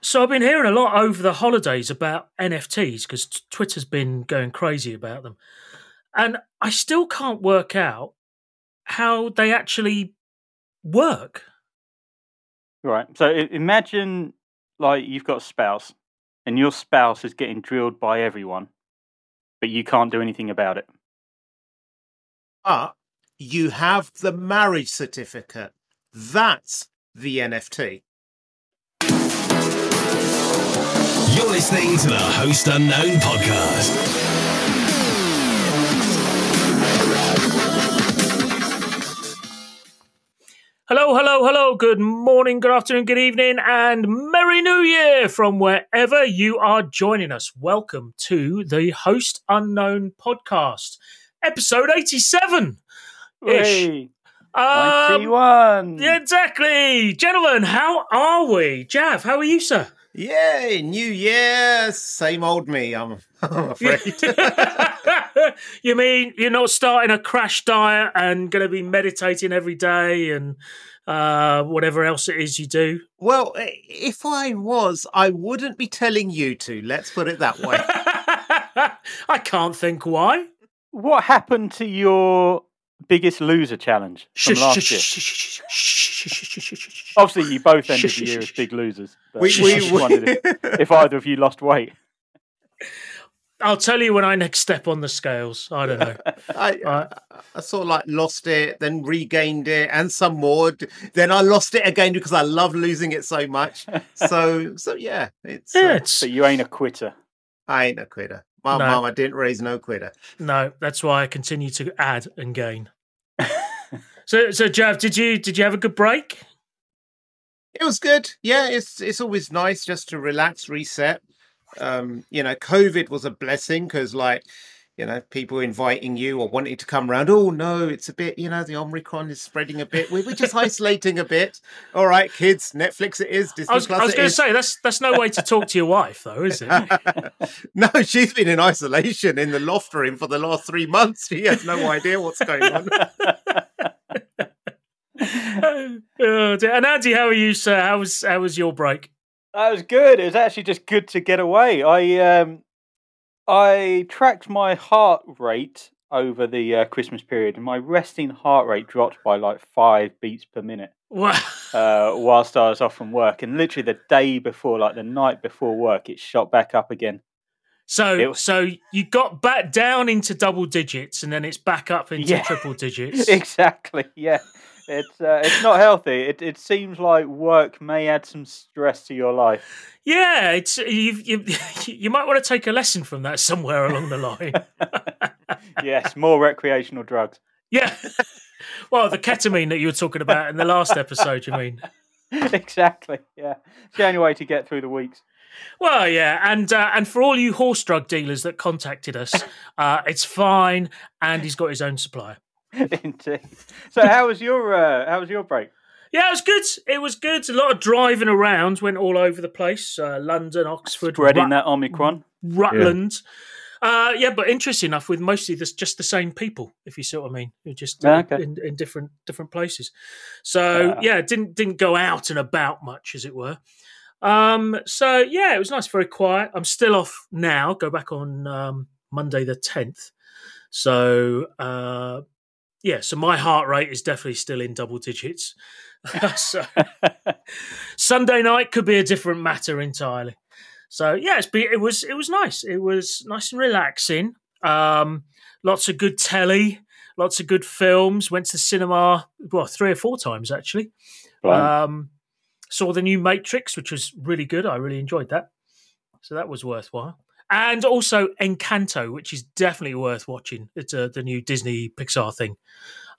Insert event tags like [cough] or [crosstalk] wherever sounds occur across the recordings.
So I've been hearing a lot over the holidays about NFTs because t- Twitter's been going crazy about them, and I still can't work out how they actually work. Right. So imagine like you've got a spouse and your spouse is getting drilled by everyone, but you can't do anything about it. But you have the marriage certificate. That's the NFT. You're listening to the Host Unknown podcast. Hello, hello, hello. Good morning, good afternoon, good evening, and Merry New Year from wherever you are joining us. Welcome to the Host Unknown podcast, episode 87. Ish. Hey, Um, 91. yeah, exactly. Gentlemen, how are we? Jav, how are you, sir? Yay, new year, same old me, I'm, [laughs] I'm afraid. [laughs] you mean you're not starting a crash diet and going to be meditating every day and uh, whatever else it is you do? well, if I was, I wouldn't be telling you to, let's put it that way. [laughs] I can't think why. What happened to your biggest loser challenge from Shush, last shush, year? Obviously, you both ended the year as big losers. but We- I we- just wondered if, if either of you lost weight. I'll tell you when I next step on the scales. I don't know. I, Right. I sort of like lost it, then regained it, and some more. Then I lost it again because I love losing it so much. So, so yeah, it's. Yeah, Uh, it's, But you ain't a quitter. I ain't a quitter. My No. mama didn't raise no quitter. no, that's why I continue to add and gain. [laughs] So, so Jav, did you did you have a good break? It was good. Yeah, it's it's always nice just to relax, reset. Um, you know, COVID was a blessing because, like, you know, people inviting you or wanting to come around. Oh no, it's a bit. You know, the Omicron is spreading a bit. We- We're just isolating a bit. All right, kids. Netflix it is. Disney I was, Plus I was it going to is. say that's that's no way to talk to your wife, though, is it? [laughs] no, she's been in isolation in the loft room for the last three months. She has no idea what's going on. [laughs] oh, and Andy, how are you, sir? How was how was your break? That was good. It was actually just good to get away. I um, I tracked my heart rate over the uh, Christmas period, and my resting heart rate dropped by like five beats per minute Wow. uh, whilst I was off from work. And literally the day before, like the night before work, it shot back up again. So It was- so you got back down into double digits, and then it's back up into Yeah. triple [laughs] digits. exactly. Yeah. It's uh, it's not healthy. It it seems like work may add some stress to your life. Yeah, it's you, you. [laughs] You might want to take a lesson from that somewhere along the line. [laughs] yes, more recreational drugs. Yeah. [laughs] Well, the ketamine that you were talking about in the last episode, you mean? exactly. Yeah, it's the only way to get through the weeks. Well, yeah, and uh, and for all you horse drug dealers that contacted us, uh, it's fine, and he's got his own supplier. [laughs] Indeed. So, how was your uh, how was your break? Yeah, it was good. It was good. A lot of driving around, went all over the place. Uh, London, Oxford, Spreading Rut- that Omicron. Rutland. Uh, yeah, but interesting enough, with mostly this just the same people, if you see what I mean, Who just uh, Okay. in, in different different places. So Ah. yeah, didn't didn't go out and about much, as it were. Um, so yeah, it was nice, very quiet. I'm still off now. Go back on um, Monday the tenth. So uh, yeah, so my heart rate is definitely still in double digits. [laughs] so Sunday night could be a different matter entirely. So yeah, it's be, it was it was nice. It was nice and relaxing. Um, lots of good telly, lots of good films. Went to the cinema well three or four times actually. Um, saw the new Matrix, which was really good. I really enjoyed that. So that was worthwhile. And also Encanto, which is definitely worth watching. It's uh, the new Disney Pixar thing.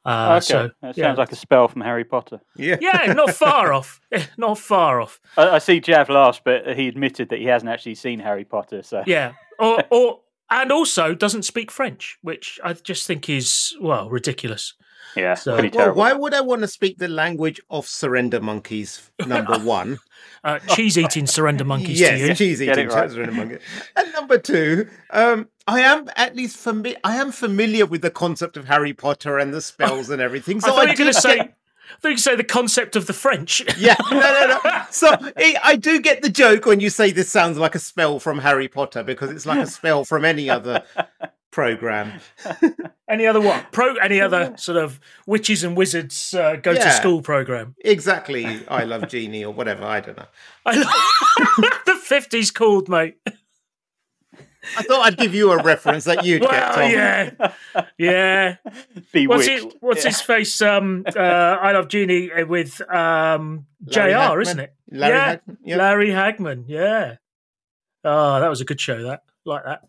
Uh, okay, So that sounds yeah. like a spell from Harry Potter. Yeah. yeah, not far [laughs] off. [laughs] Not far off. I, I see Jav last, but he admitted that he hasn't actually seen Harry Potter. So Yeah. [laughs] Or or and also doesn't speak French, which I just think is well ridiculous. Yeah, So- pretty Well, terrible. why would I want to speak the language of surrender monkeys? Number [laughs] one. Uh, cheese eating surrender monkeys yes, to you. cheese eating it right. surrender monkey. And number two, um, I am at least familiar. I am familiar with the concept of Harry Potter and the spells and everything. I So thought I, you were going to say. get- I think you say the concept of the French. Yeah, no, no, no. [laughs] So I I do get the joke when you say this sounds like a spell from Harry Potter because it's like a spell from any other program. [laughs] any other what? Pro? Any other sort of witches and wizards uh, go to school program? Exactly. I love Genie or whatever. I don't know. I [laughs] the fifties called, mate. I thought I'd give you a reference that you'd get. Well, Tom. yeah, yeah. [laughs] Bewitched. What's it? What's Yeah. his face? Um, uh, I love Genie uh, with um, Jr. Hagman. Isn't it? Larry yeah, Hagman, yep. Larry Hagman. Yeah. Oh, that was a good show. That like that.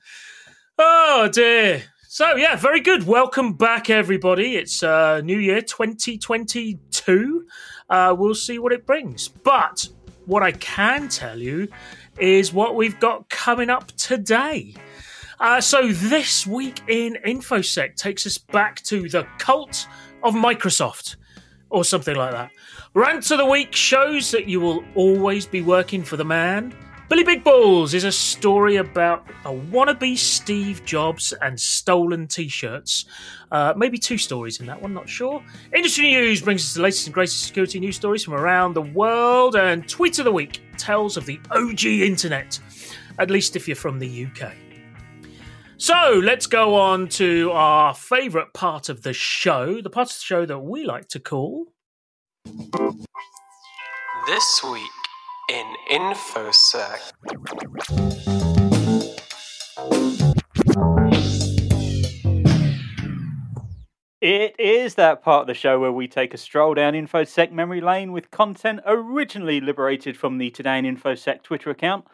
Oh dear. So yeah, very good. Welcome back, everybody. It's uh, New Year 2022. Uh, we'll see what it brings. But what I can tell you is what we've got coming up today. Uh, so this week in InfoSec takes us back to the cult of Microsoft, or something like that. Rant of the week shows that you will always be working for the man. Billy Big Balls is a story about a wannabe Steve Jobs and stolen T-shirts. Uh, maybe two stories in that one, not sure. Industry news brings us the latest and greatest security news stories from around the world, and tweet of the week tells of the OG internet, at least if you're from the UK. So let's go on to our favourite part of the show, the part of the show that we like to call. This week in InfoSec. It is that part of the show where we take a stroll down InfoSec memory lane with content originally liberated from the Today in InfoSec Twitter account.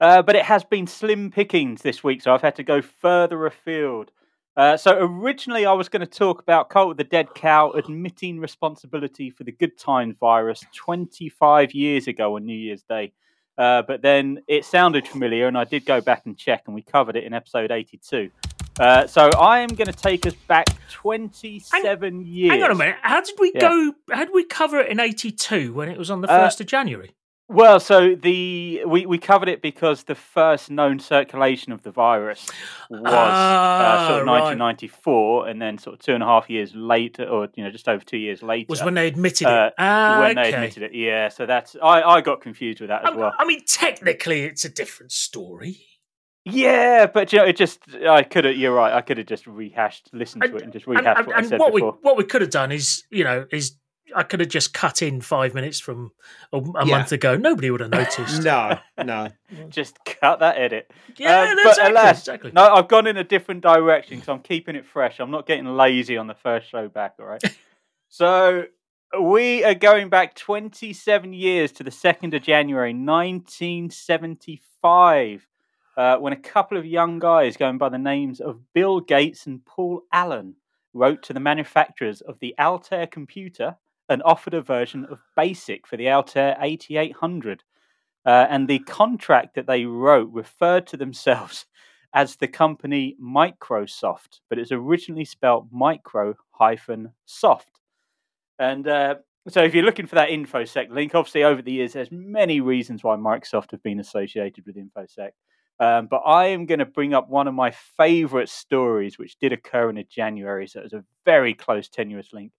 Uh, but it has been slim pickings this week, so I've had to go further afield. Uh, so originally, I was going to talk about Cult of the Dead Cow admitting responsibility for the Good Times virus 25 years ago on New Year's Day. Uh, but then it sounded familiar, and I did go back and check, and we covered it in episode 82. Uh, so I am going to take us back 27 years. Hang on a minute. How did we Yeah. go? How did we cover it in '82 when it was on the Uh, first of January? Well, so the we, we covered it because the first known circulation of the virus was uh, Ah, sort of right. 1994, and then sort of two and a half years later, or you know, just over two years later, Was when they admitted uh, it. Ah, when okay. they admitted it. Yeah, so that's I, I got confused with that as I, well. I mean, technically, it's a different story. Yeah, but you know, it just I could have. You're right. I could have just rehashed, listened to it, and just And, rehashed and- what I and said what before. we what we could have done is, you know, is I could have just cut in five minutes from a, a Yeah. month ago. Nobody would have noticed. [laughs] No, no. Just cut that edit. Yeah, that's but exactly, alas, exactly. No, I've gone in a different direction because I'm keeping it fresh. I'm not getting lazy on the first show back. All right. [laughs] so we are going back 27 years to the 2nd of January 1975, uh, when a couple of young guys going by the names of Bill Gates and Paul Allen wrote to the manufacturers of the Altair computer and offered a version of BASIC for the Altair 8800. Uh, and the contract that they wrote referred to themselves [laughs] as the company Microsoft, but it's originally spelled micro hyphen soft. And uh, so, if you're looking for that InfoSec link, obviously over the years, there's many reasons why Microsoft have been associated with InfoSec. Um, but I am going to bring up one of my favorite stories, which did occur in January. So it was a very close, tenuous link.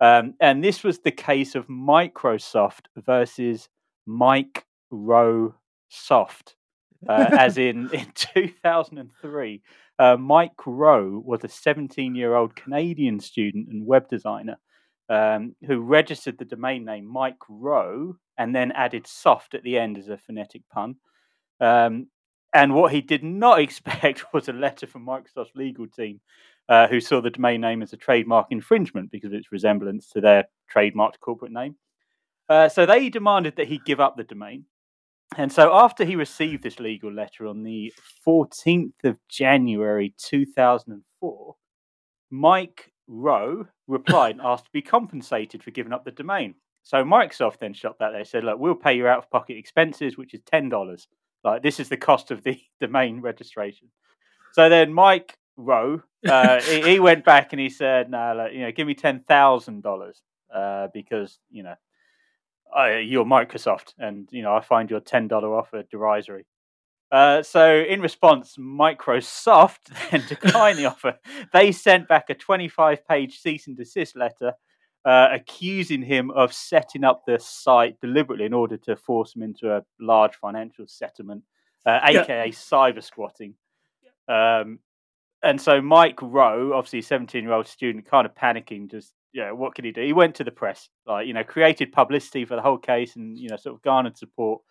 Um, and this was the case of Microsoft versus Mike Rowe Soft. Uh, as [laughs] in in 2003, uh, Mike Rowe was a 17 year old Canadian student and web designer um, who registered the domain name Mike Rowe and then added soft at the end as a phonetic pun. Um, and what he did not [laughs] expect was a letter from Microsoft's legal team, uh, who saw the domain name as a trademark infringement because of its resemblance to their trademarked corporate name. Uh, so they demanded that he give up the domain. And so after he received this legal letter on the 14th of January 2004, Mike Rowe replied and [laughs] asked to be compensated for giving up the domain. So Microsoft then shot that. They said, look, we'll pay your out of pocket expenses, which is $10. Like, this is the cost of the [laughs] domain registration. So then Mike Rowe, uh, he, he went back and he said, no, you know, give me $10,000 uh, because, you know, uh, you're Microsoft, and you know I find your ten dollar offer derisory. Uh, so in response, Microsoft [laughs] then declined the [laughs] offer. They sent back a 25 page cease and desist letter, uh, accusing him of setting up the site deliberately in order to force him into a large financial settlement, uh, Yeah. aka cyber squatting. Um, and so Mike Rowe, obviously a 17 year old student, kind of panicking, just, yeah, what can he do? He went to the press, like, you know, created publicity for the whole case and, you know, sort of garnered support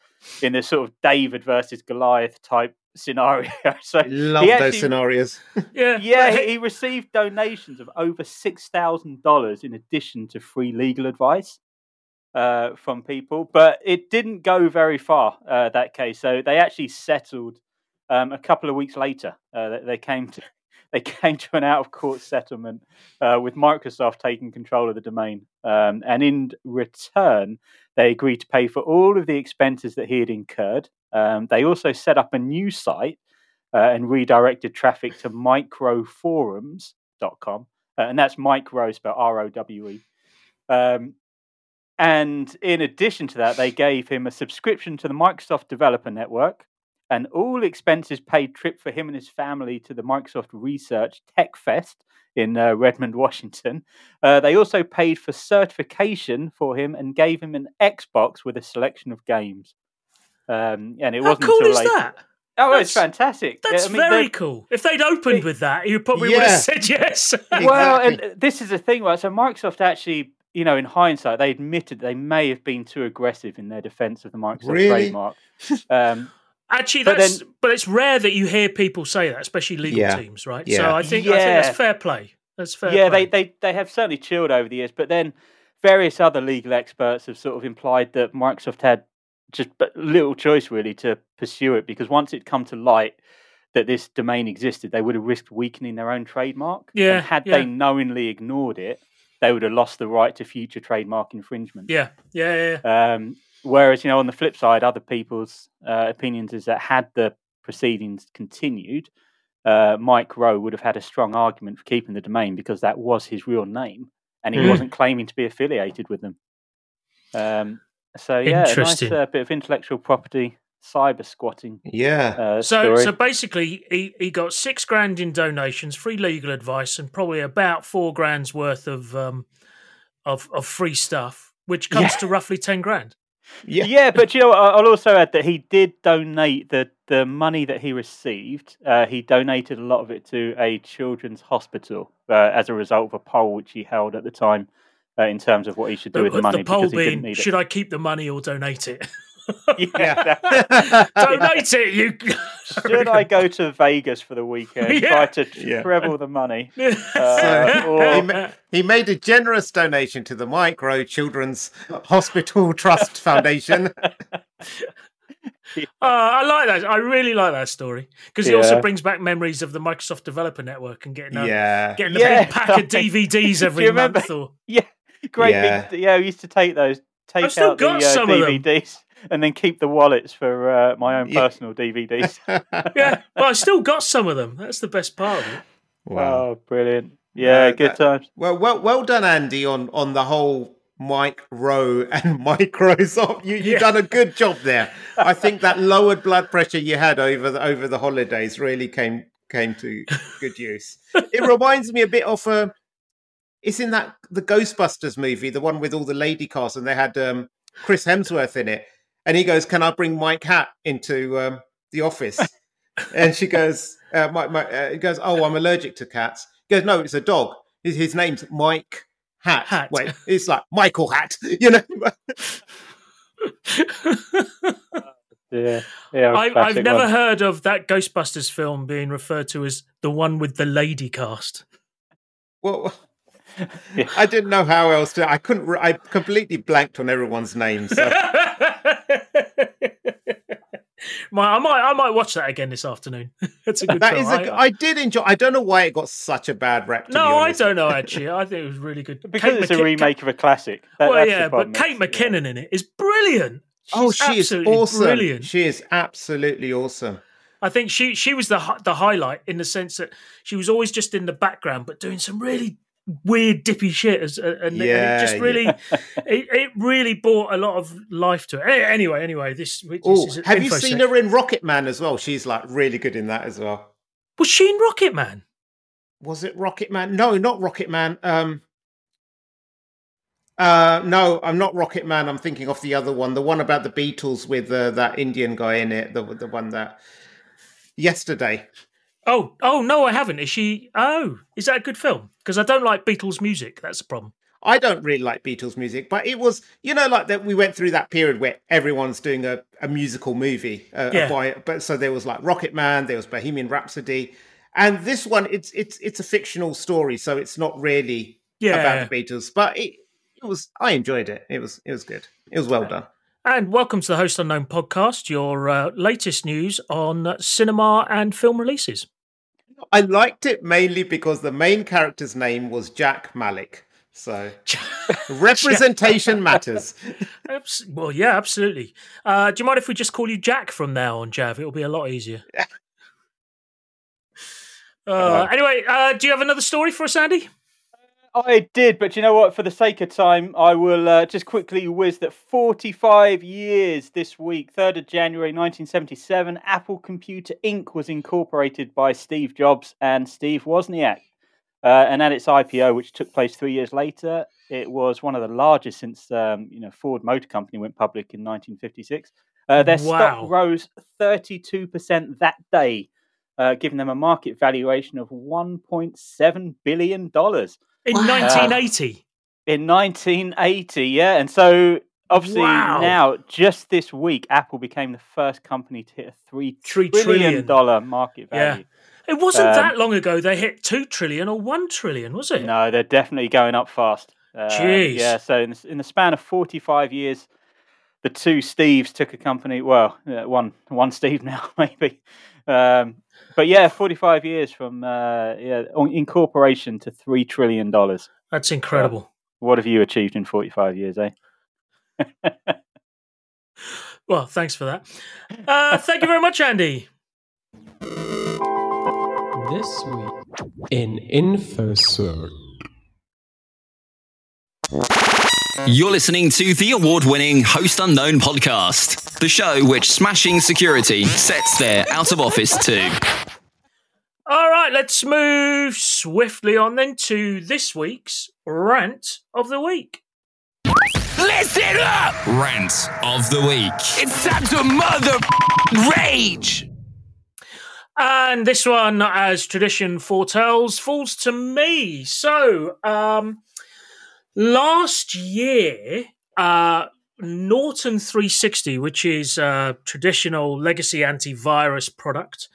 in this sort of David versus Goliath type scenario. [laughs] so I love he those scenarios. [laughs] Yeah, yeah, he, he received donations of over six thousand dollars in addition to free legal advice uh, from people, but it didn't go very far. Uh, that case, so they actually settled um, a couple of weeks later. Uh, they, they came to they [laughs] came to an out of court settlement uh, with Microsoft taking control of the domain, um, and in return, they agreed to pay for all of the expenses that he had incurred. Um, they also set up a new site uh, and redirected traffic to mikeroweforums.com. Uh, and that's micro spelled R O W E. Um, and in addition to that, they gave him a subscription to the Microsoft Developer Network and all expenses paid trip for him and his family to the Microsoft Research Tech Fest in uh, Redmond, [laughs] Washington. Uh, they also paid for certification for him and gave him an Xbox with a selection of games. Um, and it How wasn't cool until is later- that? Oh, it's That's- fantastic. Yeah, That's I mean, very cool. If they'd opened It- with that, you probably would have said yes. [laughs] Well, and this is the thing, right? So Microsoft actually, you know, in hindsight, they admitted they may have been too aggressive in their defense of the Microsoft Really? trademark. Um, Actually, But that's then- but it's rare that you hear people say that, especially legal Yeah. teams, right? Yeah. So I think I think Yeah. that's fair play. That's fair. yeah, play. they, they they have certainly chilled over the years, but then various other legal experts have sort of implied that Microsoft had just little choice really to pursue it because once it come to light that this domain existed, they would have risked weakening their own trademark. Yeah, and had yeah. they knowingly ignored it, they would have lost the right to future trademark infringement. yeah, yeah, yeah, yeah. Um, whereas, you know, on the flip side, other people's uh, opinions is that had the proceedings continued, uh, Mike Rowe would have had a strong argument for keeping the domain because that was his real name, and he Mm. wasn't claiming to be affiliated with them. Um, so yeah, a nice uh, bit of intellectual property cyber squatting Yeah. uh, So, story. so basically, he, he got six grand in donations, free legal advice, and probably about four grand's worth of um of of free stuff, which comes Yeah. to roughly ten grand. Yeah. yeah. but you know, I- I'll also add that he did donate the the money that he received. Uh, he donated a lot of it to a children's hospital uh, as a result of a poll which he held at the time uh, in terms of what he should do The, with the money the poll because he didn't being: need should I keep the money or donate it? [laughs] it. [laughs] Yeah. [laughs] donate it, you. [laughs] should I go to Vegas for the weekend? Yeah. Try to Yeah. treble the money. So Uh, or- he, ma- he made a generous donation to the Micro Children's Hospital Trust Foundation. Uh, I like that. I really like that story because it also brings back memories of the Microsoft Developer Network and getting a, yeah. getting a Yeah. big pack of DVDs Do every you remember? month. Or Yeah, great. Yeah. Big, yeah, we used to take those, take still out the got uh, some of them. DVDs, and then keep the wallets for uh, my own Yeah. personal DVDs. [laughs] yeah, but I still got some of them. That's the best part of it. wow. Oh, brilliant! Yeah, No, good that- times. Well, well, well done, Andy, on on the whole Mike Rowe and [laughs] Microsoft. You you've Yeah. done a good job there. I think that lowered blood pressure you had over the, over the holidays really came came to good use. It [laughs] reminds me a bit of a. It's in that the Ghostbusters movie, the one with all the lady cast, and they had um, Chris Hemsworth in it, and he goes, "Can I bring Mike Hat into um, the office?" [laughs] and she goes, uh, my, my, uh, he goes, "Oh, I'm allergic to cats." He goes, "No, it's a dog. His, his name's Mike Hat. Hat. Wait, it's like Michael Hat, [laughs] you know." [laughs] Yeah, yeah. I've, never one. heard of that Ghostbusters film being referred to as the one with the lady cast. well, Yeah. I didn't know how else to. I couldn't. I completely blanked on everyone's names. So. [laughs] My, I might, I might watch that again this afternoon. [laughs] That's a good That film. is a. I- I did enjoy. I don't know why it got such a bad rep. No, I don't know. [laughs] Actually, I think it was really good. because Kate it's a remake of a classic. That- well, yeah, but problem, Kate it's- yeah. McKinnon in it is brilliant. Oh, she is absolutely awesome. Brilliant. She is absolutely awesome. I think she she was the the highlight in the sense that she was always just in the background, but doing some really weird dippy shit, as, uh, and, and Yeah, it just yeah. really [laughs] it, it really brought a lot of life to it. Anyway, anyway, this, this Oh, is have you seen her in Rocket Man as well? She's like really good in that as well. Was she in Rocket Man? Was it Rocket Man? No, not Rocket Man. Um, Uh, no, I'm not Rocket Man. I'm thinking of the other one, the one about the Beatles with uh, that Indian guy in it. The the one that yesterday. Oh, oh no, I haven't. Is she? Oh, is that a good film? Because I don't like Beatles music. That's the problem. I don't really like Beatles music, but it was, you know, like that we went through that period where everyone's doing a, a musical movie. Uh, Yeah. but so there was like Rocket Man, there was Bohemian Rhapsody, and this one it's it's it's a fictional story, so it's not really Yeah. about the Beatles, but it it was I enjoyed it. It was it was good. It was well done. And welcome to the Host Unknown podcast, your uh, latest news on cinema and film releases. I liked it mainly because the main character's name was Jack Malik. So [laughs] representation matters. [laughs] Well, yeah, absolutely. Uh, do you mind if we just call you Jack from now on, Jav? It'll be a lot easier. [laughs] Uh, anyway, uh, do you have another story for us, Andy? I did, but you know what? For the sake of time, I will uh, just quickly whiz that 45 years this week, 3rd of January 1977, Apple Computer Inc. was incorporated by Steve Jobs and Steve Wozniak. Uh, and at its IPO, which took place three years later, it was one of the largest since um, you know Ford Motor Company went public in 1956. Uh, their Wow. stock rose 32% that day, uh, giving them a market valuation of 1.7 billion dollars In Wow. 1980. in 1980 yeah and so obviously Wow. now just this week apple became the first company to hit a three three trillion dollar market value. Yeah. It wasn't Um, that long ago they hit 2 trillion or 1 trillion, was it? no they're definitely going up fast uh, Jeez. yeah so in the, in the span of 45 years the two steves took a company well uh, one one steve [laughs] now maybe um, but yeah 45 years from uh, yeah on- incorporation to 3 trillion dollars That's incredible. what have you achieved in 45 years eh [laughs] Well, thanks for that. Uh, thank you very much, Andy. This week in InfoSec. You're listening to the award winning Host Unknown podcast, the show which smashing security sets their out of office to. All right, let's move swiftly on then to this week's rant of the week. Listen up! Rant of the week. It's time to mother rage! And this one, as tradition foretells, falls to me. So, um, last year, uh, Norton 360, which is a traditional legacy antivirus product,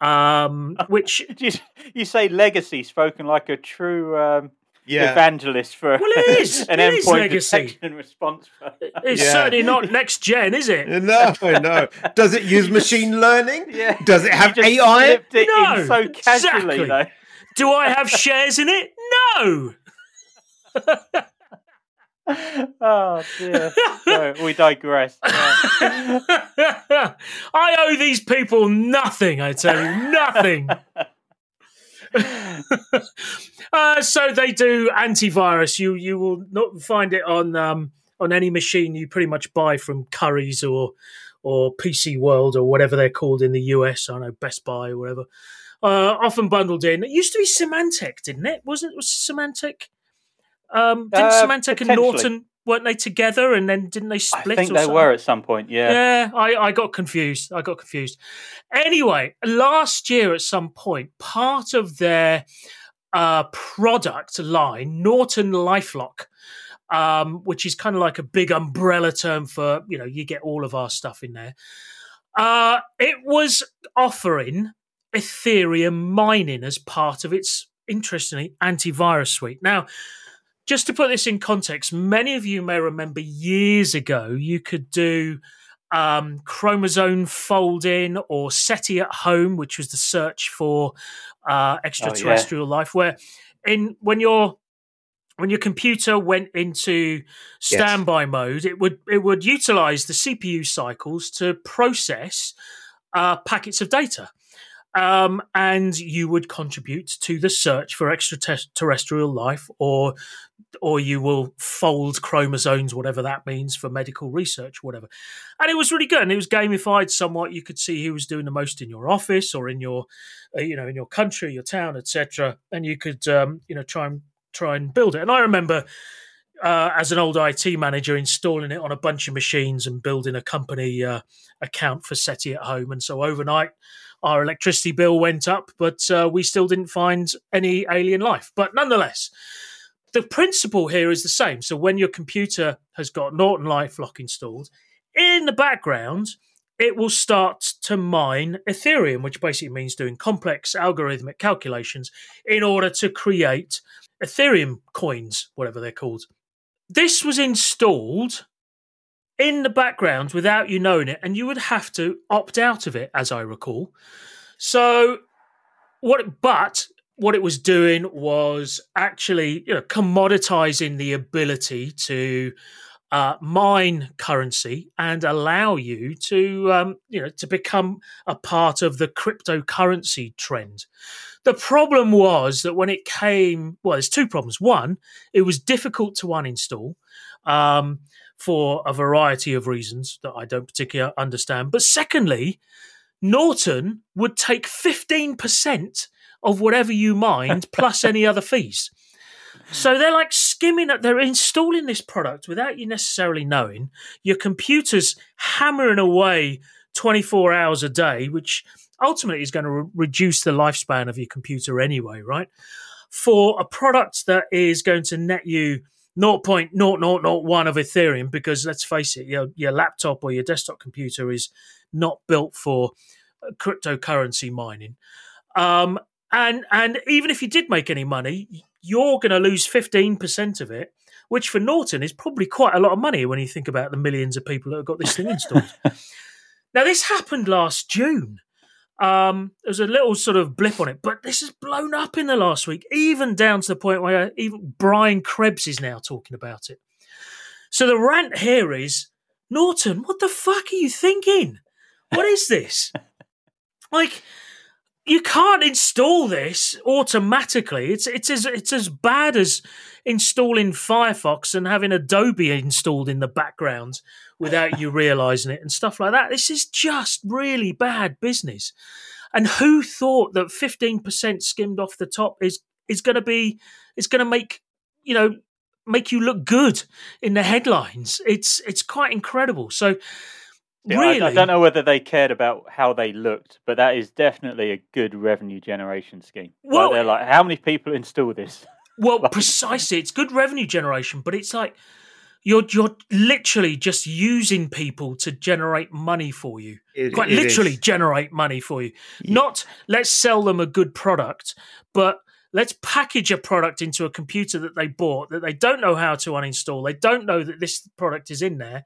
um, [laughs] which you, you say legacy spoken like a true um, Yeah. evangelist for Well, it is. [laughs] an It is endpoint legacy. detection response. For... is Yeah. certainly not next gen, is it? [laughs] No, no. Does it use machine learning? Yeah. Does it have AI? slipped it No, in so casually, exactly. though. Do I have shares in it? No. [laughs] oh dear. So, we digress. Yeah. [laughs] I owe these people nothing, I tell you, nothing. [laughs] uh, so they do antivirus. You you will not find it on um, on any machine you pretty much buy from Curry's or or PC World or whatever they're called in the US. I don't know Best Buy or whatever. Uh, often bundled in. It used to be Symantec, didn't it? Wasn't it was Symantec? Um, didn't Uh, Symantec and. Norton weren't they together and then didn't they split? I think they something? were at some point. Yeah. Yeah, I, I got confused. I got confused. Anyway, last year at some point, part of their uh, product line, Norton Lifelock, um, which is kind of like a big umbrella term for, you know, you get all of our stuff in there. Uh, it was offering Ethereum mining as part of its, interestingly, antivirus suite. Now, just to put this in context, many of you may remember years ago you could do um, chromosome folding or SETI at home, which was the search for uh, extraterrestrial life, where in when your when your computer went into standby mode, it would it would utilize the CPU cycles to process uh, packets of data. Um, and you would contribute to the search for extraterrestrial life, or or you will fold chromosomes, whatever that means, for medical research, whatever. And it was really good, and it was gamified somewhat. You could see who was doing the most in your office or in your, uh, you know, in your country, your town, etc. And you could, um, you know, try and try and build it. And I remember uh, as an old IT manager, installing it on a bunch of machines and building a company uh, account for SETI at home. And so overnight, our electricity bill went up, but uh, we still didn't find any alien life. But nonetheless, the principle here is the same. So when your computer has got Norton LifeLock installed, in the background, it will start to mine Ethereum, which basically means doing complex algorithmic calculations in order to create Ethereum coins, whatever they're called. This was installed in the background without you knowing it, and you would have to opt out of it, as I recall. So, what? But what it was doing was actually, you know, commoditizing the ability to uh, mine currency and allow you to, um, you know, to become a part of the cryptocurrency trend. The problem was that when it came, well, there's two problems. One, it was difficult to uninstall. Um, for a variety of reasons that I don't particularly understand. But secondly, Norton would take 15% of whatever you mined [laughs] plus any other fees. So they're like skimming it. They're installing this product without you necessarily knowing. Your computer's hammering away 24 hours a day, which ultimately is going to re- reduce the lifespan of your computer anyway, right? For a product that is going to net you 0.0001 of Ethereum because let's face it, your, your laptop or your desktop computer is not built for cryptocurrency mining. Um, and and even if you did make any money, you're going to lose 15% of it, which for Norton is probably quite a lot of money when you think about the millions of people that have got this thing installed. [laughs] now, this happened last June. Um, there was a little sort of blip on it, but this has blown up in the last week, even down to the point where even Brian Krebs is now talking about it. So the rant here is Norton, what the fuck are you thinking? What is this? [laughs] like, you can't install this automatically. It's it's as it's as bad as installing Firefox and having Adobe installed in the background without you realizing it and stuff like that. This is just really bad business. And who thought that 15% skimmed off the top is is going to be is going to make, you know, make you look good in the headlines. It's it's quite incredible. So Yeah, really I, I don't know whether they cared about how they looked, but that is definitely a good revenue generation scheme. Well- like they're like, how many people install this? Well, [laughs] precisely. It's good revenue generation, but it's like you're you're literally just using people to generate money for you. It- Quite it literally is. generate money for you. Not let's sell them a good product, but let's package a product into a computer that they bought that they don't know how to uninstall. They don't know that this product is in there.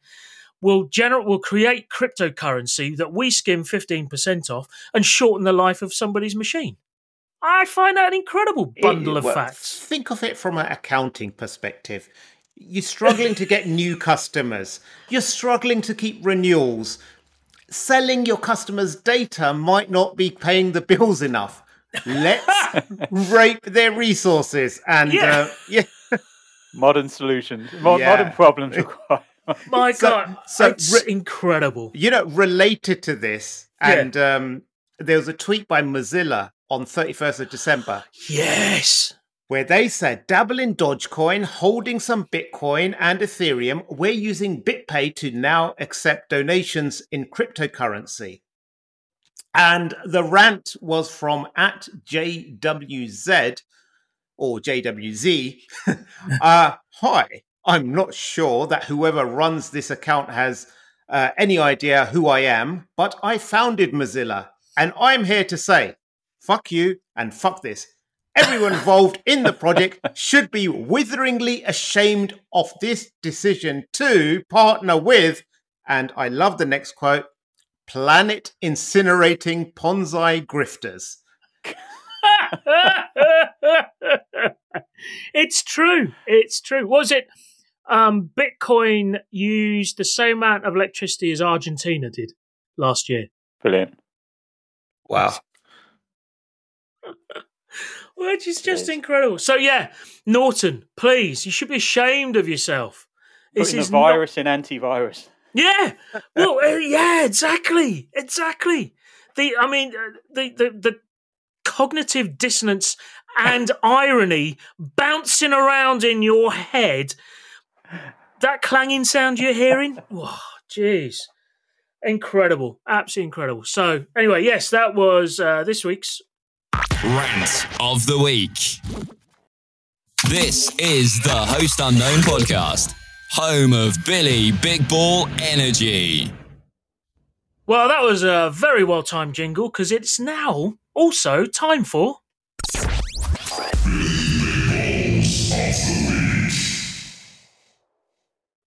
We'll generate, we'll create cryptocurrency that we skim fifteen percent off and shorten the life of somebody's machine. I find that an incredible It- bundle of well, facts. Think of it from an accounting perspective. You're struggling to get new customers. You're struggling to keep renewals. Selling your customers' data might not be paying the bills enough. Let's [laughs] rape their resources and Yeah. uh, yeah. Modern solutions, mo- Yeah. modern problems require. My So- God, so it's re- incredible. you know, related to this, Yeah. and um, there was a tweet by Mozilla on 31st of December Yes. Where they said, dabble in Dogecoin, holding some Bitcoin and Ethereum. We're using BitPay to now accept donations in cryptocurrency. And the rant was from at JWZ or JWZ. [laughs] uh, hi, I'm not sure that whoever runs this account has uh, any idea who I am, but I founded Mozilla and I'm here to say, fuck you and fuck this. Everyone involved in the project should be witheringly ashamed of this decision to partner with, and I love the next quote, planet incinerating Ponzi grifters. [laughs] it's true. It's true. Was it um, Bitcoin used the same amount of electricity as Argentina did last year? Brilliant. Wow. [laughs] Which is just incredible. So yeah, Norton, please, you should be ashamed of yourself. This Putting a is not- virus in antivirus. Yeah. [laughs] Well, uh, yeah, exactly, exactly. The, I mean, uh, the the the cognitive dissonance and [laughs] irony bouncing around in your head that clanging sound you're hearing, [laughs] whoa, jeez, incredible, absolutely incredible. So, anyway, yes, that was uh, this week's Rant of the week. This is the Host Unknown podcast, home of Billy Big Ball Energy. Well, that was a very well timed jingle because it's now also time for.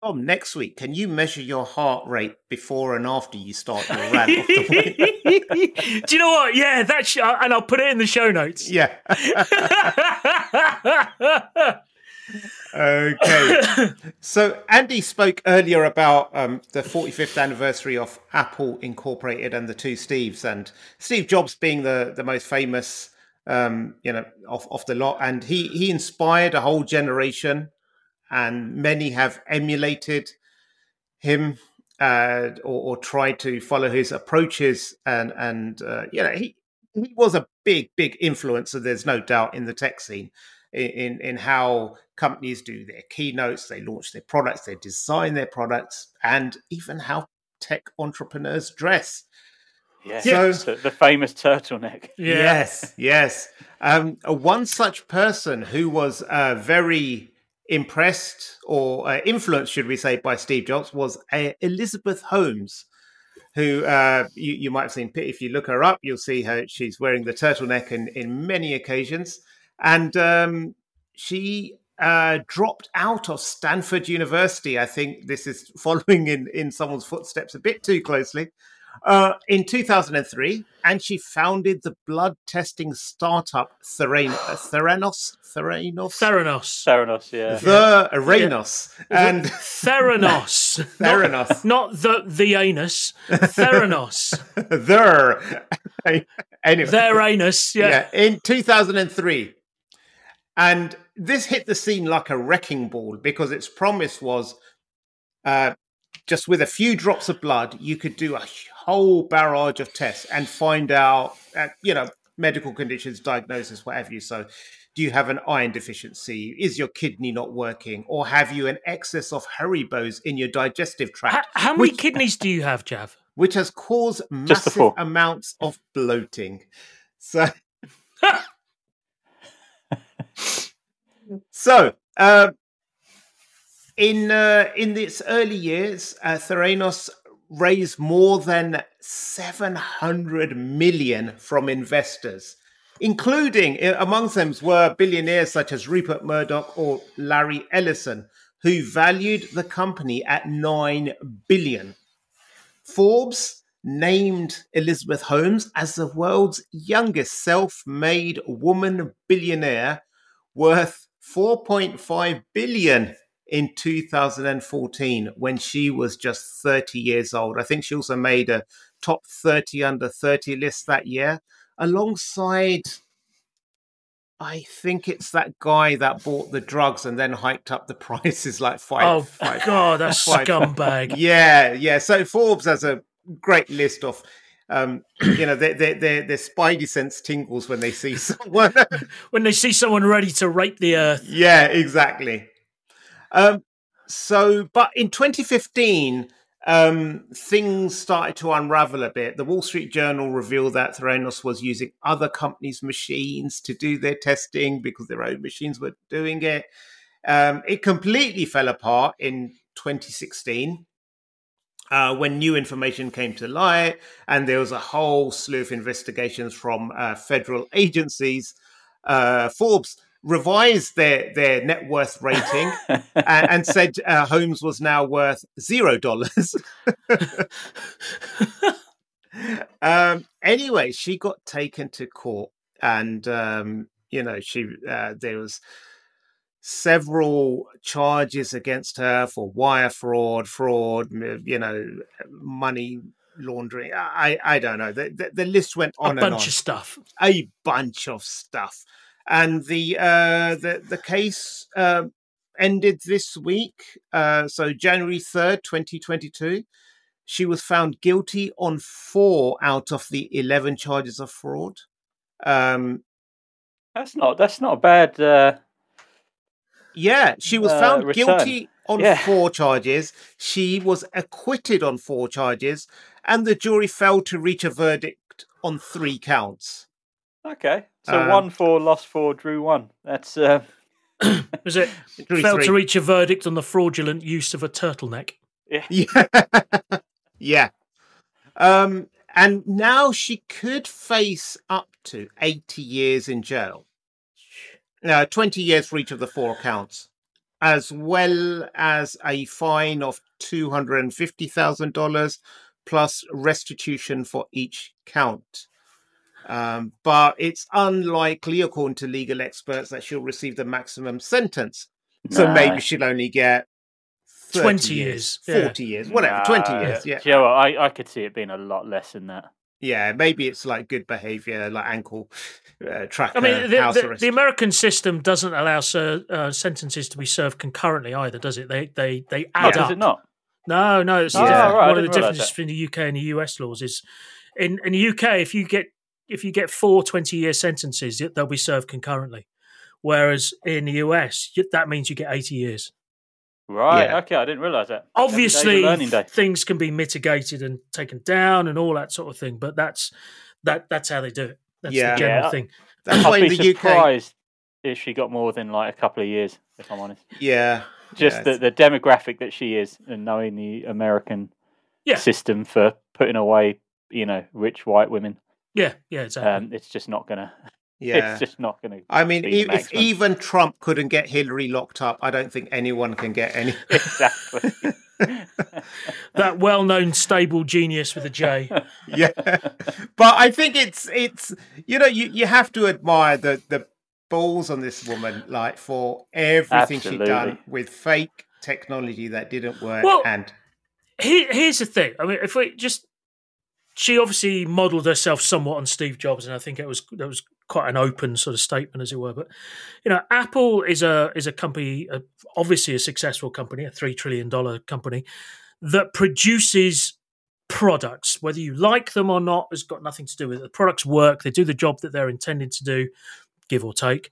Tom, next week, can you measure your heart rate before and after you start your [laughs] rant? Do you know what? Yeah, that's sh- and I'll put it in the show notes. Yeah. okay. So Andy spoke earlier about um, the 45th anniversary of Apple Incorporated and the two Steves, and Steve Jobs being the the most famous, um, you know, off of the lot, and he he inspired a whole generation, and many have emulated him uh, or, or tried to follow his approaches, and and uh, you know he he was a big big influencer. There's no doubt in the tech scene in in how companies do their keynotes, they launch their products, they design their products, and even how tech entrepreneurs dress. Yes, So- the, famous turtleneck. Yeah. [laughs] Yes, yes. Um, one such person who was uh, very impressed or uh, influenced, should we say, by Steve Jobs was uh, Elizabeth Holmes, who uh, you, you might have seen. If you look her up, you'll see her. She's wearing the turtleneck in, in many occasions, and um, she uh, dropped out of Stanford University. I think this is [laughs] following in, in someone's footsteps a bit too closely. Uh, in 2003, and she founded the blood testing startup Theranos. uh, Theranos? Theranos? Theranos. Theranos, yeah. the Aranos. And Theranos. [laughs] Theranos. Not, not the the anus. Theranos. [laughs] there. anyway. Their anus. Yeah. yeah, in 2003. And this hit the scene like a wrecking ball because its promise was uh, just with a few drops of blood, you could do a whole barrage of tests and find out, uh, you know, medical conditions, diagnosis, whatever you. So, do you have an iron deficiency? Is your kidney not working? Or have you an excess of Haribos in your digestive tract? how many Which- kidneys do you have, Jav? which has caused massive amounts of bloating. So, [laughs] so uh, in uh, in its early years, uh, Theranos raised more than seven hundred million from investors, including uh, amongst them were billionaires such as Rupert Murdoch or Larry Ellison, who valued the company at nine billion. Forbes named Elizabeth Holmes as the world's youngest self made woman billionaire worth 4.5 billion in 2014 when she was just 30 years old. I think she also made a top 30 under 30 list that year alongside I think it's that guy that bought the drugs and then hiked up the [laughs] prices like five. Oh, five- God, that [laughs] scumbag. yeah, yeah. So Forbes has a great list of, um, [clears throat] you know, their their their their spidey sense tingles when they see [laughs] someone. When they see someone ready to rape the earth. yeah, exactly. Um, so, but in 2015, um, things started to unravel a bit. The Wall Street Journal revealed that Theranos was using other companies' machines to do their testing because their own machines were doing it. Um, it completely fell apart in 2016 uh, when new information came to light, and there was a whole slew of investigations from uh, federal agencies. Uh, Forbes revised their their net worth rating [laughs] and, and said uh, Holmes was now worth zero dollars. [laughs] um, anyway, she got taken to court, and um, you know she uh, there was several charges against her for wire fraud, fraud, you know, money laundering. I I don't know. The the, the list went A on and bunch on of stuff. a bunch of stuff. And the uh, the the case uh, ended this week. Uh, so January third, twenty twenty two. She was found guilty on four out of the eleven charges of fraud. Um, That's not that's not a bad. Uh, yeah, she was Uh, found return. guilty on Yeah. four charges. She was acquitted on four charges, and the jury failed to reach a verdict on three counts. Okay, so Um, one for, lost four, drew one. That's uh, [coughs] Was it [coughs] Jury failed to reach a verdict on the fraudulent use of a turtleneck? [laughs] Yeah. yeah. Um, and now she could face up to 80 years in jail. Uh, 20 years for each of the four counts, as well as a fine of $250,000 plus restitution for each count. Um, but it's unlikely, according to legal experts, that she'll receive the maximum sentence. So no. maybe she'll only get 20 years, yeah. 40 years, whatever, 20 years. Yeah. Do you know? I, I could see it being a lot less than that. Yeah, maybe it's like good behavior, like ankle uh, tracker, I mean, the, the, the American system doesn't allow ser- uh, sentences to be served concurrently either, does it? They they they add does up. it not? No, no. It's Oh, it's right, one of the differences between the UK and the US laws is in in the UK if you get if you get four 20 year sentences, they'll be served concurrently. Whereas in the US, that means you get 80 years. Right. Yeah. Okay, I didn't realise that. Every day's a Obviously, things can be mitigated and taken down and all that sort of thing, but that's that that's how they do it. That's Yeah. the general Yeah. thing. That's why I'd in be the UK, surprised if she got more than like a couple of years. If I'm honest, yeah, just yeah, the, the demographic that she is, and knowing the American Yeah. system for putting away, you know, rich white women, Yeah, yeah, exactly. um, it's just not gonna. [laughs] yeah. It's just not gonna. I mean, e- if maximum. even Trump couldn't get Hillary locked up, I don't think anyone can get any. [laughs] exactly. [laughs] that well-known stable genius with a J. yeah, but I think it's it's you know you you have to admire the the balls on this woman, like for everything she'd done with fake technology that didn't work, Well- and Here, here's the thing. I mean, if we just, she obviously modelled herself somewhat on Steve Jobs, and I think it was that was quite an open sort of statement, as it were. But you know, Apple is a is a company, uh, obviously a successful company, a three trillion dollar company that produces products. Whether you like them or not has got nothing to do with it. The products work; they do the job that they're intended to do, give or take.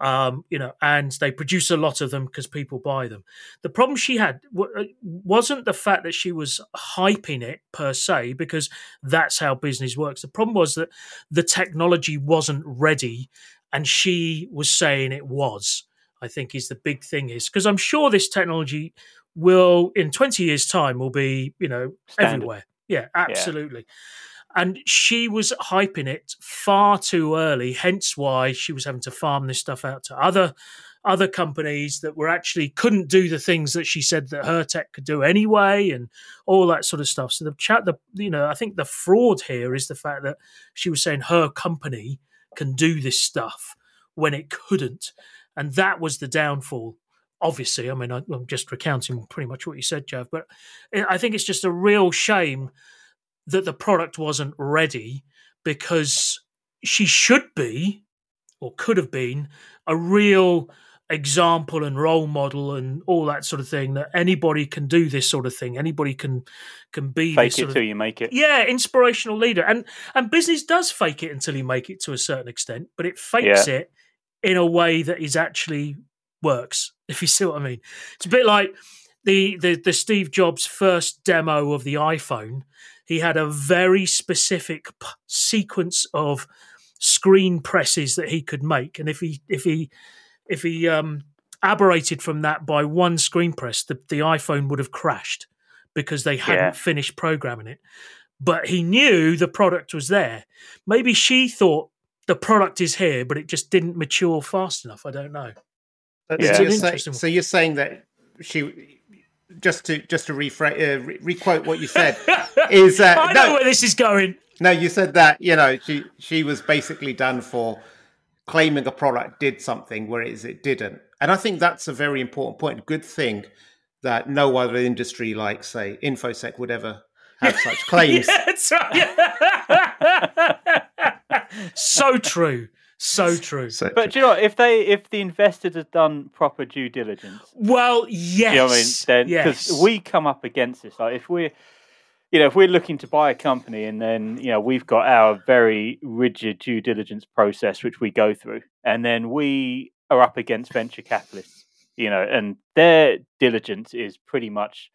Um, you know, and they produce a lot of them because people buy them. The problem she had w- uh, wasn't the fact that she was hyping it per se, because that's how business works. The problem was that the technology wasn't ready, and she was saying it was. I think is the big thing is because I'm sure this technology will in 20 years time will be you know Standard. everywhere. Yeah, absolutely. And she was hyping it far too early, hence why she was having to farm this stuff out to other other companies that were actually couldn't do the things that she said that her tech could do anyway, and all that sort of stuff. So the chat, the you know, I think the fraud here is the fact that she was saying her company can do this stuff when it couldn't, and that was the downfall. Obviously, I mean, I, I'm just recounting pretty much what you said, jeff but I I think it's just a real shame that the product wasn't ready because she should be or could have been a real example and role model and all that sort of thing that anybody can do this sort of thing. Anybody can can be Fake it till of you make it. yeah inspirational leader. And and business does fake it until you make it to a certain extent but it fakes it in a way that is actually works [laughs] if you see what i mean. It's a bit like the the, the steve jobs first demo of the iphone he had a very specific p- sequence of screen presses that he could make. And if he if he if he um aberrated from that by one screen press the, the iphone would have crashed because they hadn't Yeah. finished programming it. But he knew the product was there. Maybe she thought the product is here but it just didn't mature fast enough. I don't know. So, Yeah. so you're say- interesting so you're saying that she just to just to rephrase, uh, re- requote what you said [laughs] is uh, i know no, where this is going no, you said that you know she she was basically done for claiming a product did something whereas it didn't, and I think that's a very important point. Good thing that no other industry like say infosec would ever have such [laughs] claims. Yeah, that's right. [laughs] so true. So true. So- But do you know what? If they, if the investors had done proper due diligence, Well, yes. you know what I mean? Then because yes. we come up against this, like if we're, you know, if we're looking to buy a company and then you know we've got our very rigid due diligence process which we go through, and then we are up against venture capitalists, you know, and their diligence is pretty much.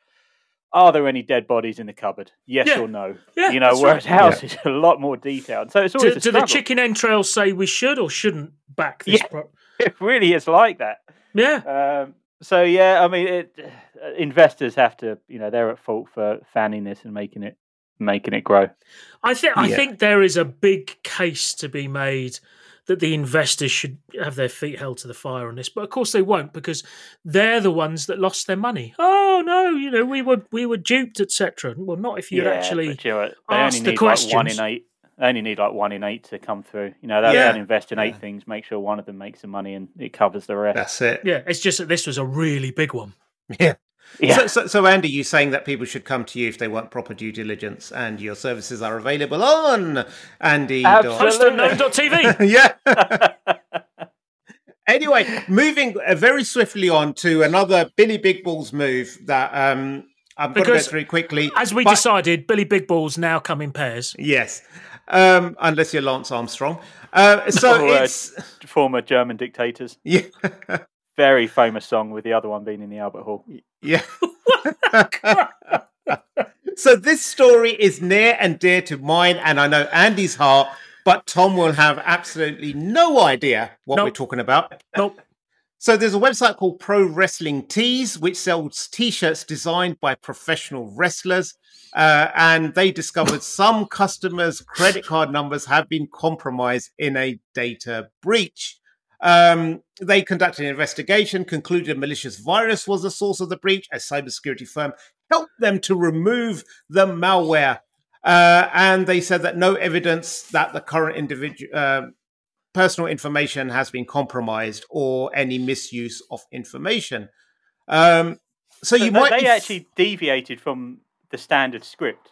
Are there any dead bodies in the cupboard? Yes Yeah. or no. Yeah, you know, that's whereas right. house is a lot more detailed. So it's always Do, a do the chicken entrails say we should or shouldn't back this? Yeah. Pro- [laughs] It really is like that. yeah. Um, so yeah, I mean, it, uh, investors have to, you know, they're at fault for fanning this and making it making it grow. I think I think there is a big case to be made that the investors should have their feet held to the fire on this, but of course they won't because they're the ones that lost their money. Oh no, you know we were we were duped, etc. Well, not if you'd yeah, actually. but, you know, they ask only the need like one in eight. They only need like one in eight to come through. You know, they'll, Yeah. invest in eight Yeah. things, make sure one of them makes some money, and it covers the rest. That's it. Yeah, it's just that this was a really big one. Yeah. Yeah, So, so, so, Andy, you saying that people should come to you if they want proper due diligence, and your services are available on Andy. Absolutely. Hostunknown.tv. [laughs] yeah. [laughs] anyway, moving uh, very swiftly on to another Billy Big Balls move that um, I'm going to go through quickly. As we but- decided, Billy Big Balls now come in pairs. Yes. Um, unless you're Lance Armstrong. Uh, so [laughs] Or, uh, it's. former German dictators. Yeah. Very famous song, with the other one being in the Albert Hall. Yeah. [laughs] so this story is near and dear to mine, and I know Andy's heart, but Tom will have absolutely no idea what Nope. we're talking about. Nope. So there's a website called Pro Wrestling Tees, which sells t-shirts designed by professional wrestlers. Uh, and they discovered [laughs] some customers' credit card numbers have been compromised in a data breach. Um, they conducted an investigation, concluded a malicious virus was the source of the breach. A cybersecurity firm helped them to remove the malware. Uh, and they said that no evidence that the current individual uh, personal information has been compromised or any misuse of information. Um, so So you might they actually deviated from the standard script.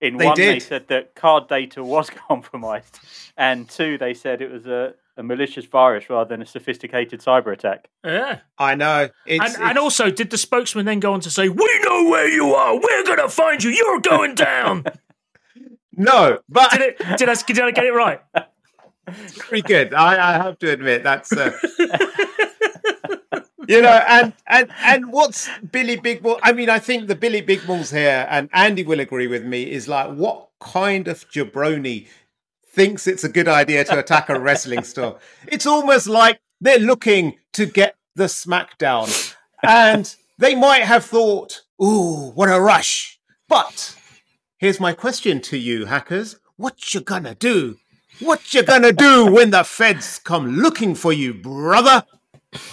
In They one, they said that card data was [laughs] compromised, and two, they said it was a, a malicious virus rather than a sophisticated cyber attack. Yeah. I know. It's, And, and also, did the spokesman then go on to say, "We know where you are. We're going to find you. You're going down." [laughs] no, but did it? Did I, did I get it right? pretty good. I, I have to admit that's. Uh, [laughs] you know, and and and what's Billy Big Ball? I mean, I think the Billy Big Balls here, and Andy will agree with me, is like what kind of jabroni thinks it's a good idea to attack a wrestling store? It's almost like they're looking to get the SmackDown, and they might have thought, "Ooh, what a rush!" But here's my question to you, hackers: What you gonna do? What you gonna do when the feds come looking for you, brother?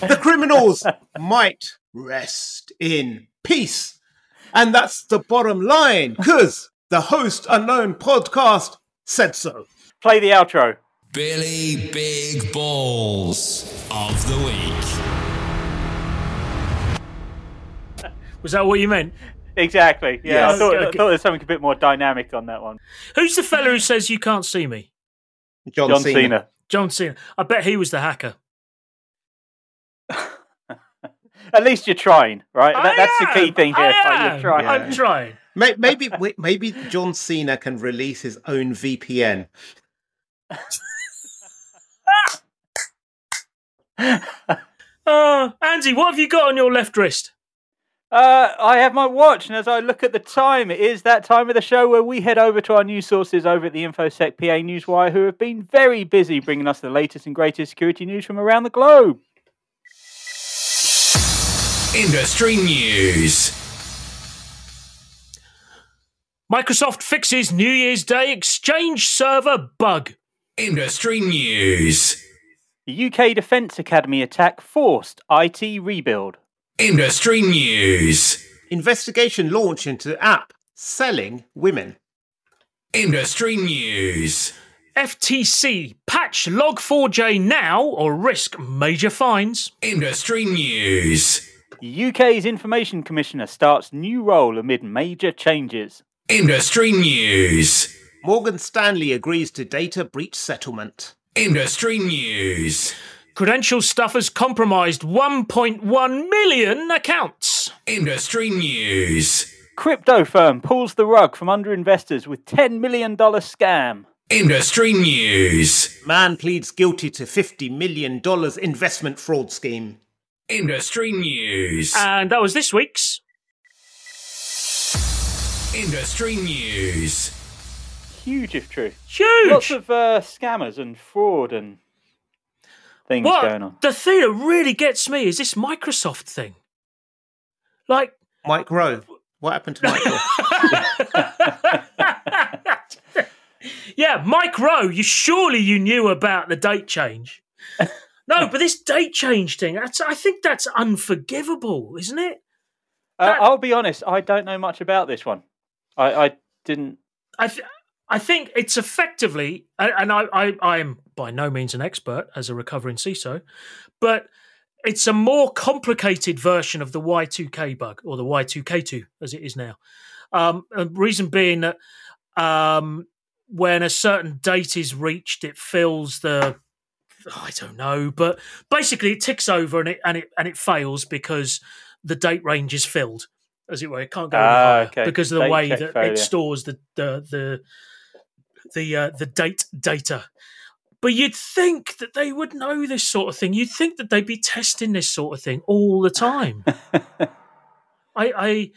The criminals might rest in peace. And that's the bottom line, because the host unknown podcast said so. Play the outro. Billy Big Balls of the Week. [laughs] Was that what you meant? Exactly. Yeah, Yes. I, thought, I Okay. thought there's something a bit more dynamic on that one. Who's the fella who says you can't see me? John, John Cena. Cena. John Cena. I bet he was the hacker. [laughs] At least you're trying, right? That, that's the key thing here. I like, am. You're trying. I'm trying. Maybe, [laughs] maybe John Cena can release his own VPN. Uh, [laughs] Andy, what have you got on your left wrist? Uh, I have my watch, and as I look at the time, it is that time of the show where we head over to our news sources over at the InfoSec PA Newswire, who have been very busy bringing us the latest and greatest security news from around the globe. Industry News. Microsoft fixes New Year's Day Exchange server bug. Industry News. The UK Defence Academy attack forced IT rebuild. Industry News. Investigation launched into app selling women. Industry News. FTC patch Log4j now or risk major fines. Industry News. UK's Information Commissioner starts new role amid major changes. Industry News. Morgan Stanley agrees to data breach settlement. Industry News. Credential stuffers compromised 1.1 million accounts. Industry News. Crypto firm pulls the rug from under investors with $10 million scam. Industry News. Man pleads guilty to $50 million investment fraud scheme. Industry news. And that was this week's. Industry news. Huge if true. Huge. Lots of uh, scammers and fraud and things what going on. the thing that really gets me is this Microsoft thing. Like, Mike Rowe. What happened to Michael? [laughs] yeah, Mike Rowe. You surely you knew about the date change. No, [laughs] but this date change thing—that's I think that's unforgivable, isn't it? Uh, I'll be honest, I don't know much about this one. I, I didn't. I th- I think it's effectively, and I, I I am by no means an expert as a recovering CISO, but it's a more complicated version of the Y2K bug or the Y2K2 as it is now. Um, reason being that um, when a certain date is reached, it fills the I don't know, but basically it ticks over and it and it and it fails because the date range is filled, as it were. It can't go Ah, higher okay. because of the Date way that failure. it stores the the the the uh, the date data. But you'd think that they would know this sort of thing. You'd think that they'd be testing this sort of thing all the time. [laughs] I, I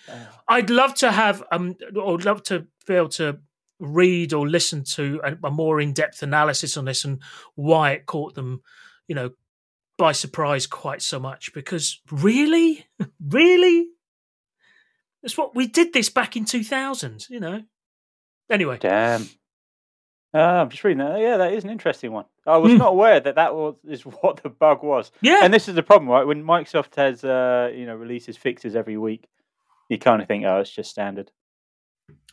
I'd love to have um or I'd love to be able to read or listen to a, a more in-depth analysis on this and why it caught them, you know, by surprise quite so much. Because really, [laughs] really, that's what we did this back in two thousand. You know. Anyway, Damn. Uh, I'm just reading that. Yeah, that is an interesting one. I was Hmm. not aware that that was is [laughs] what the bug was. yeah, And this is the problem, right? When Microsoft has, uh, you know, releases fixes every week, you kind of think, oh, it's just standard.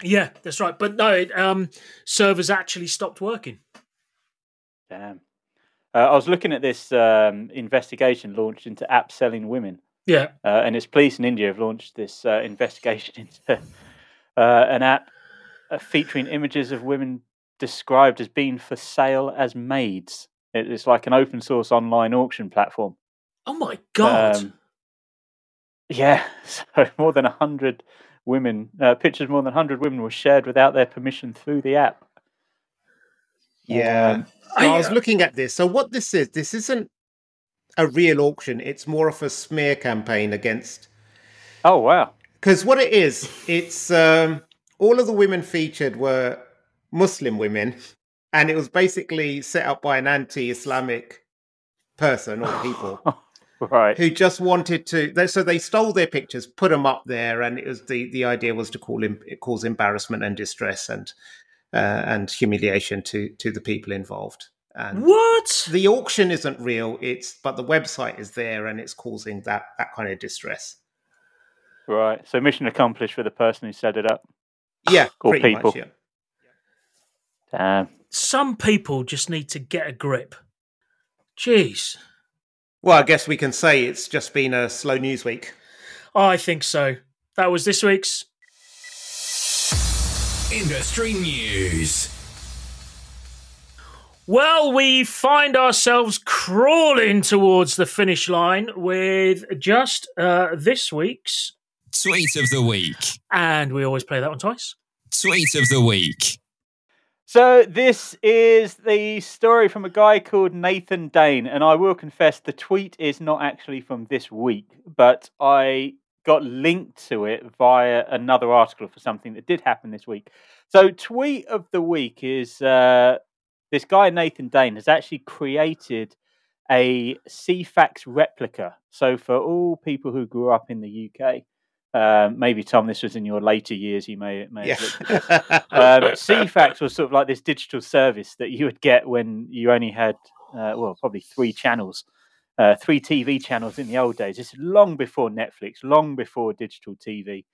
yeah, that's right. But no, it, um, servers actually stopped working. Damn. Uh, I was looking at this um, investigation launched into app selling women, Yeah, uh, and its police in India have launched this uh, [laughs] investigation into uh, an app uh, featuring images of women described as being for sale as maids. It's like an open source online auction platform. Oh my god! Um, yeah, [laughs] so more than 100 women, uh, pictures more than 100 women were shared without their permission through the app. Yeah. Um, So I was looking at this. So what this is, this isn't a real auction. It's more of a smear campaign against. oh, wow. Because what it is, it's um, all of the women featured were Muslim women, and it was basically set up by an anti-Islamic person or people [laughs] Right. who just wanted to. They, so they stole their pictures, put them up there, and it was the the idea was to call him cause embarrassment and distress and uh, and humiliation to to the people involved. And what? the auction isn't real. It's but the website is there, and it's causing that that kind of distress. Right. So mission accomplished for the person who set it up. Yeah, Or pretty people. much. Yeah. Damn. Some people just need to get a grip. Jeez, Well, I guess we can say it's just been a slow news week. I think so. That was this week's. Industry news. Well, we find ourselves crawling towards the finish line with just uh, this week's, Tweet of the week. and we always play that one twice. Tweet of the week. So this is the story from a guy called Nathan Dane, and I will confess the tweet is not actually from this week, but I got linked to it via another article for something that did happen this week. So tweet of the week is uh, this guy Nathan Dane has actually created a Ceefax replica. So for all people who grew up in the UK, uh, maybe Tom, this was in your later years, you may may have looked at Yeah. um, Ceefax was sort of like this digital service that you would get when you only had, uh, well, probably three channels, uh, three TV channels in the old days. It's long before Netflix, long before digital TV.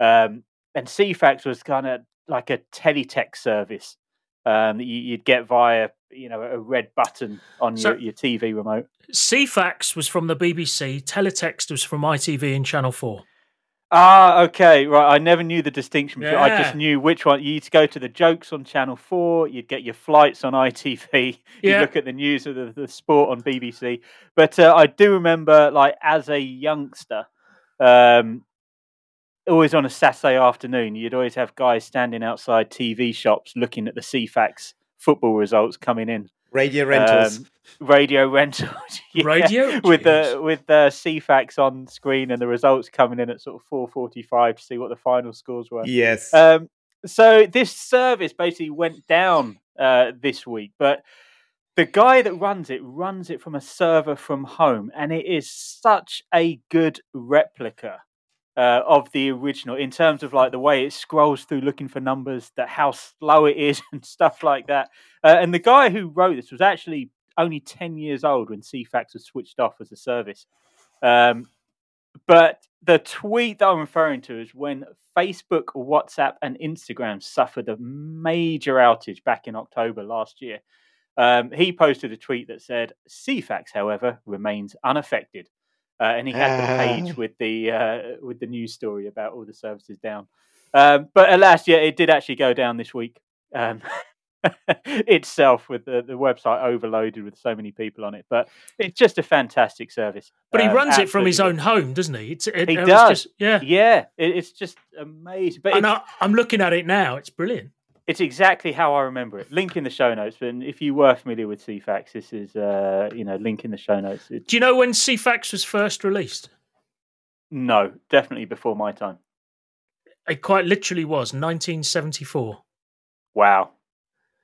Um, and Ceefax was kind of like a teletext service um, that you, you'd get via, you know, a red button on So- your, your TV remote. Ceefax was from the BBC, Teletext was from ITV and Channel 4. Ah, okay, right. I never knew the distinction. between I just knew which one. You'd go to the jokes on Channel Four. You'd get your flights on ITV. [laughs] You'd Yeah. look at the news of the, the sport on BBC. But uh, I do remember, like as a youngster, um, always on a Saturday afternoon, you'd always have guys standing outside TV shops looking at the Ceefax football results coming in. Radio rentals. Um, radio rentals. [laughs] yeah, Radio? with Jeez. the with the Ceefax on screen and the results coming in at sort of four forty five to see what the final scores were. yes. Um, so this service basically went down uh, this week, but the guy that runs it runs it from a server from home, and it is such a good replica uh, of the original in terms of like the way it scrolls through looking for numbers, that how slow it is, [laughs] and stuff like that. Uh, and the guy who wrote this was actually only ten years old when Ceefax was switched off as a service. Um, but the tweet that I'm referring to is when Facebook, WhatsApp, and Instagram suffered a major outage back in October last year. Um, he posted a tweet that said, "Ceefax, however, remains unaffected," uh, and he had the page with the uh, with the news story about all the services down. Um, but alas, yeah, it did actually go down this week. Um, [laughs] itself with the, the website overloaded with so many people on it but it's just a fantastic service But he Um, runs it from his own home, doesn't he? It's, it, He it does. just- yeah. yeah it, it's just amazing but And it's, I, I'm looking at it now. It's brilliant. It's exactly how I remember it. Link in the show notes. And if you were familiar with Ceefax, this is uh, you know link in the show notes. It, Do you know when Ceefax was first released? no, definitely before my time. It quite literally was 1974. Wow.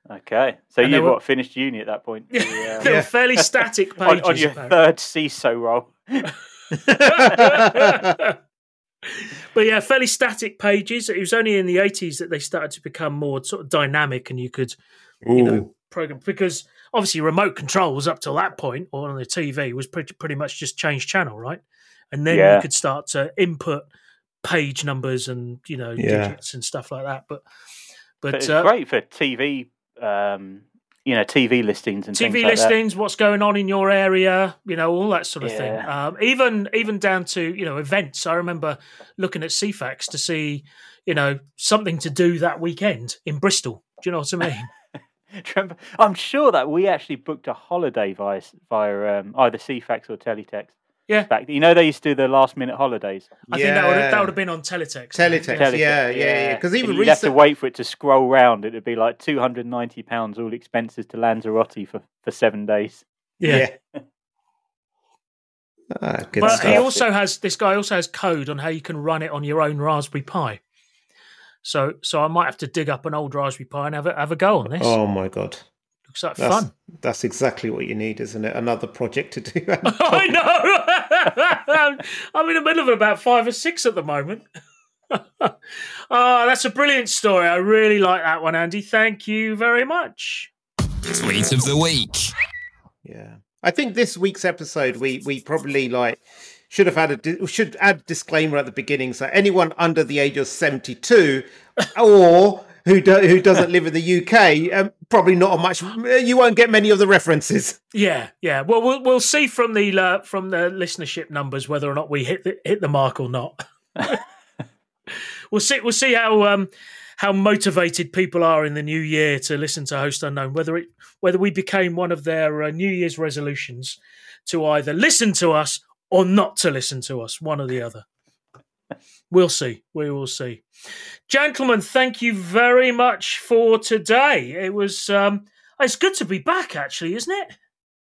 Okay, so And you were- what finished uni at that point? Yeah, Yeah. [laughs] they were fairly static [laughs] on, on your apparently. third CISO role. [laughs] but yeah, fairly static pages. It was only in the 80s that they started to become more sort of dynamic and you could, you know, program because obviously remote controls up till that point or on the TV was pretty pretty much just change channel, right? And then Yeah. you could start to input page numbers and you know Yeah. digits and stuff like that. But But but it's uh, great for TV, um, you know, TV listings and TV things like that. listings, what's going on in your area, you know, all that sort of thing. Um, even even down to you know events. I remember looking at Ceefax to see you know something to do that weekend in Bristol. Do you know what I mean? Do you remember? I'm sure that we actually booked a holiday via via um, either Ceefax or Teletext. Yeah. Back, you know, they used to do the last minute holidays. I think that would Yeah. that would have been on teletext. Teletext, Teletext, yeah, yeah, yeah. Because And even you'd have to wait for it to scroll round. It'd be like two hundred ninety pounds, all expenses to Lanzarote for, for seven days. Yeah. [laughs] Ah, But stuff. he also has this guy also has code on how you can run it on your own Raspberry Pi. So so I might have to dig up an old Raspberry Pi and have a have a go on this. oh my god, Looks like that's fun. that's exactly what you need, isn't it? Another project to do. [laughs] I know. [laughs] I'm in the middle of about five or six at the moment. oh, [laughs] that's a brilliant story. I really like that one, Andy. Thank you very much. Tweet of the week. Yeah, I think this week's episode we we probably like should have had a di- should add disclaimer at the beginning. So anyone under the age of seventy two or who do, who doesn't live in the UK, um, probably not a much. You won't get many of the references. Yeah, yeah. Well, we'll we'll see from the uh, from the listenership numbers whether or not we hit the hit the mark or not. [laughs] we'll see. We'll see how um how motivated people are in the new year to listen to Host Unknown. Whether it whether we became one of their uh, New Year's resolutions to either listen to us or not to listen to us, one or the other. We'll see. We will see. Gentlemen, thank you very much for today. It was um it's good to be back actually, isn't it?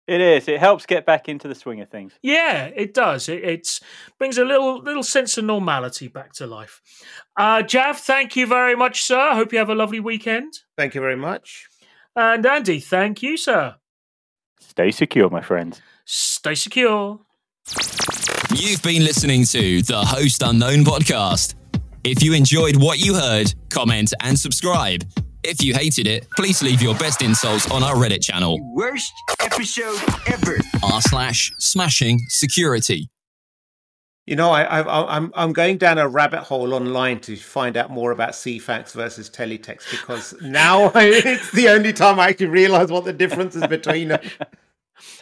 It is. It helps get back into the swing of things. Yeah, it does. It it's, brings a little little sense of normality back to life. Uh, Jav, thank you very much, sir. Hope you have a lovely weekend. Thank you very much. And Andy, thank you, sir. Stay secure, my friends. Stay secure. You've been listening to the Host Unknown podcast. If you enjoyed what you heard, comment and subscribe. If you hated it, please leave your best insults on our Reddit channel, Worst episode ever. r slash smashing security. You know, I, I, I'm I'm going down a rabbit hole online to find out more about Ceefax versus Teletext because now [laughs] it's the only time I actually realise what the difference is between them. [laughs]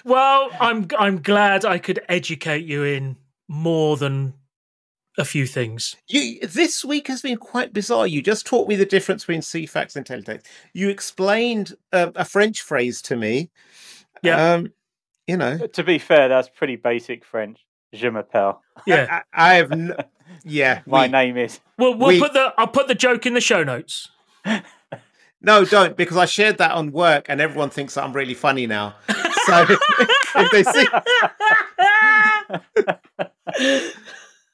Well, I'm I'm glad I could educate you in more than a few things. You, this week has been quite bizarre. You just taught me the difference between Ceefax and Teletext. You explained uh, a French phrase to me. Yeah. Um, you know, To be fair, that's pretty basic French. Je m'appelle. Yeah. [laughs] I, I have. N- yeah. [laughs] My we- name is. Well, we'll We- put the I'll put the joke in the show notes. [laughs] no, don't because I shared that on work and everyone thinks that I'm really funny now. So [laughs] if they see, [laughs]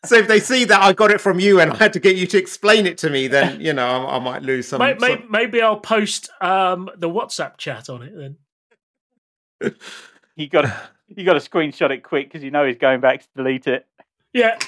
so if they see that I got it from you and I had to get you to explain it to me, then you know I, I might lose some. May- may- some- maybe I'll post um, the WhatsApp chat on it then. You got to you got to screenshot it quick because you know he's going back to delete it. Yeah.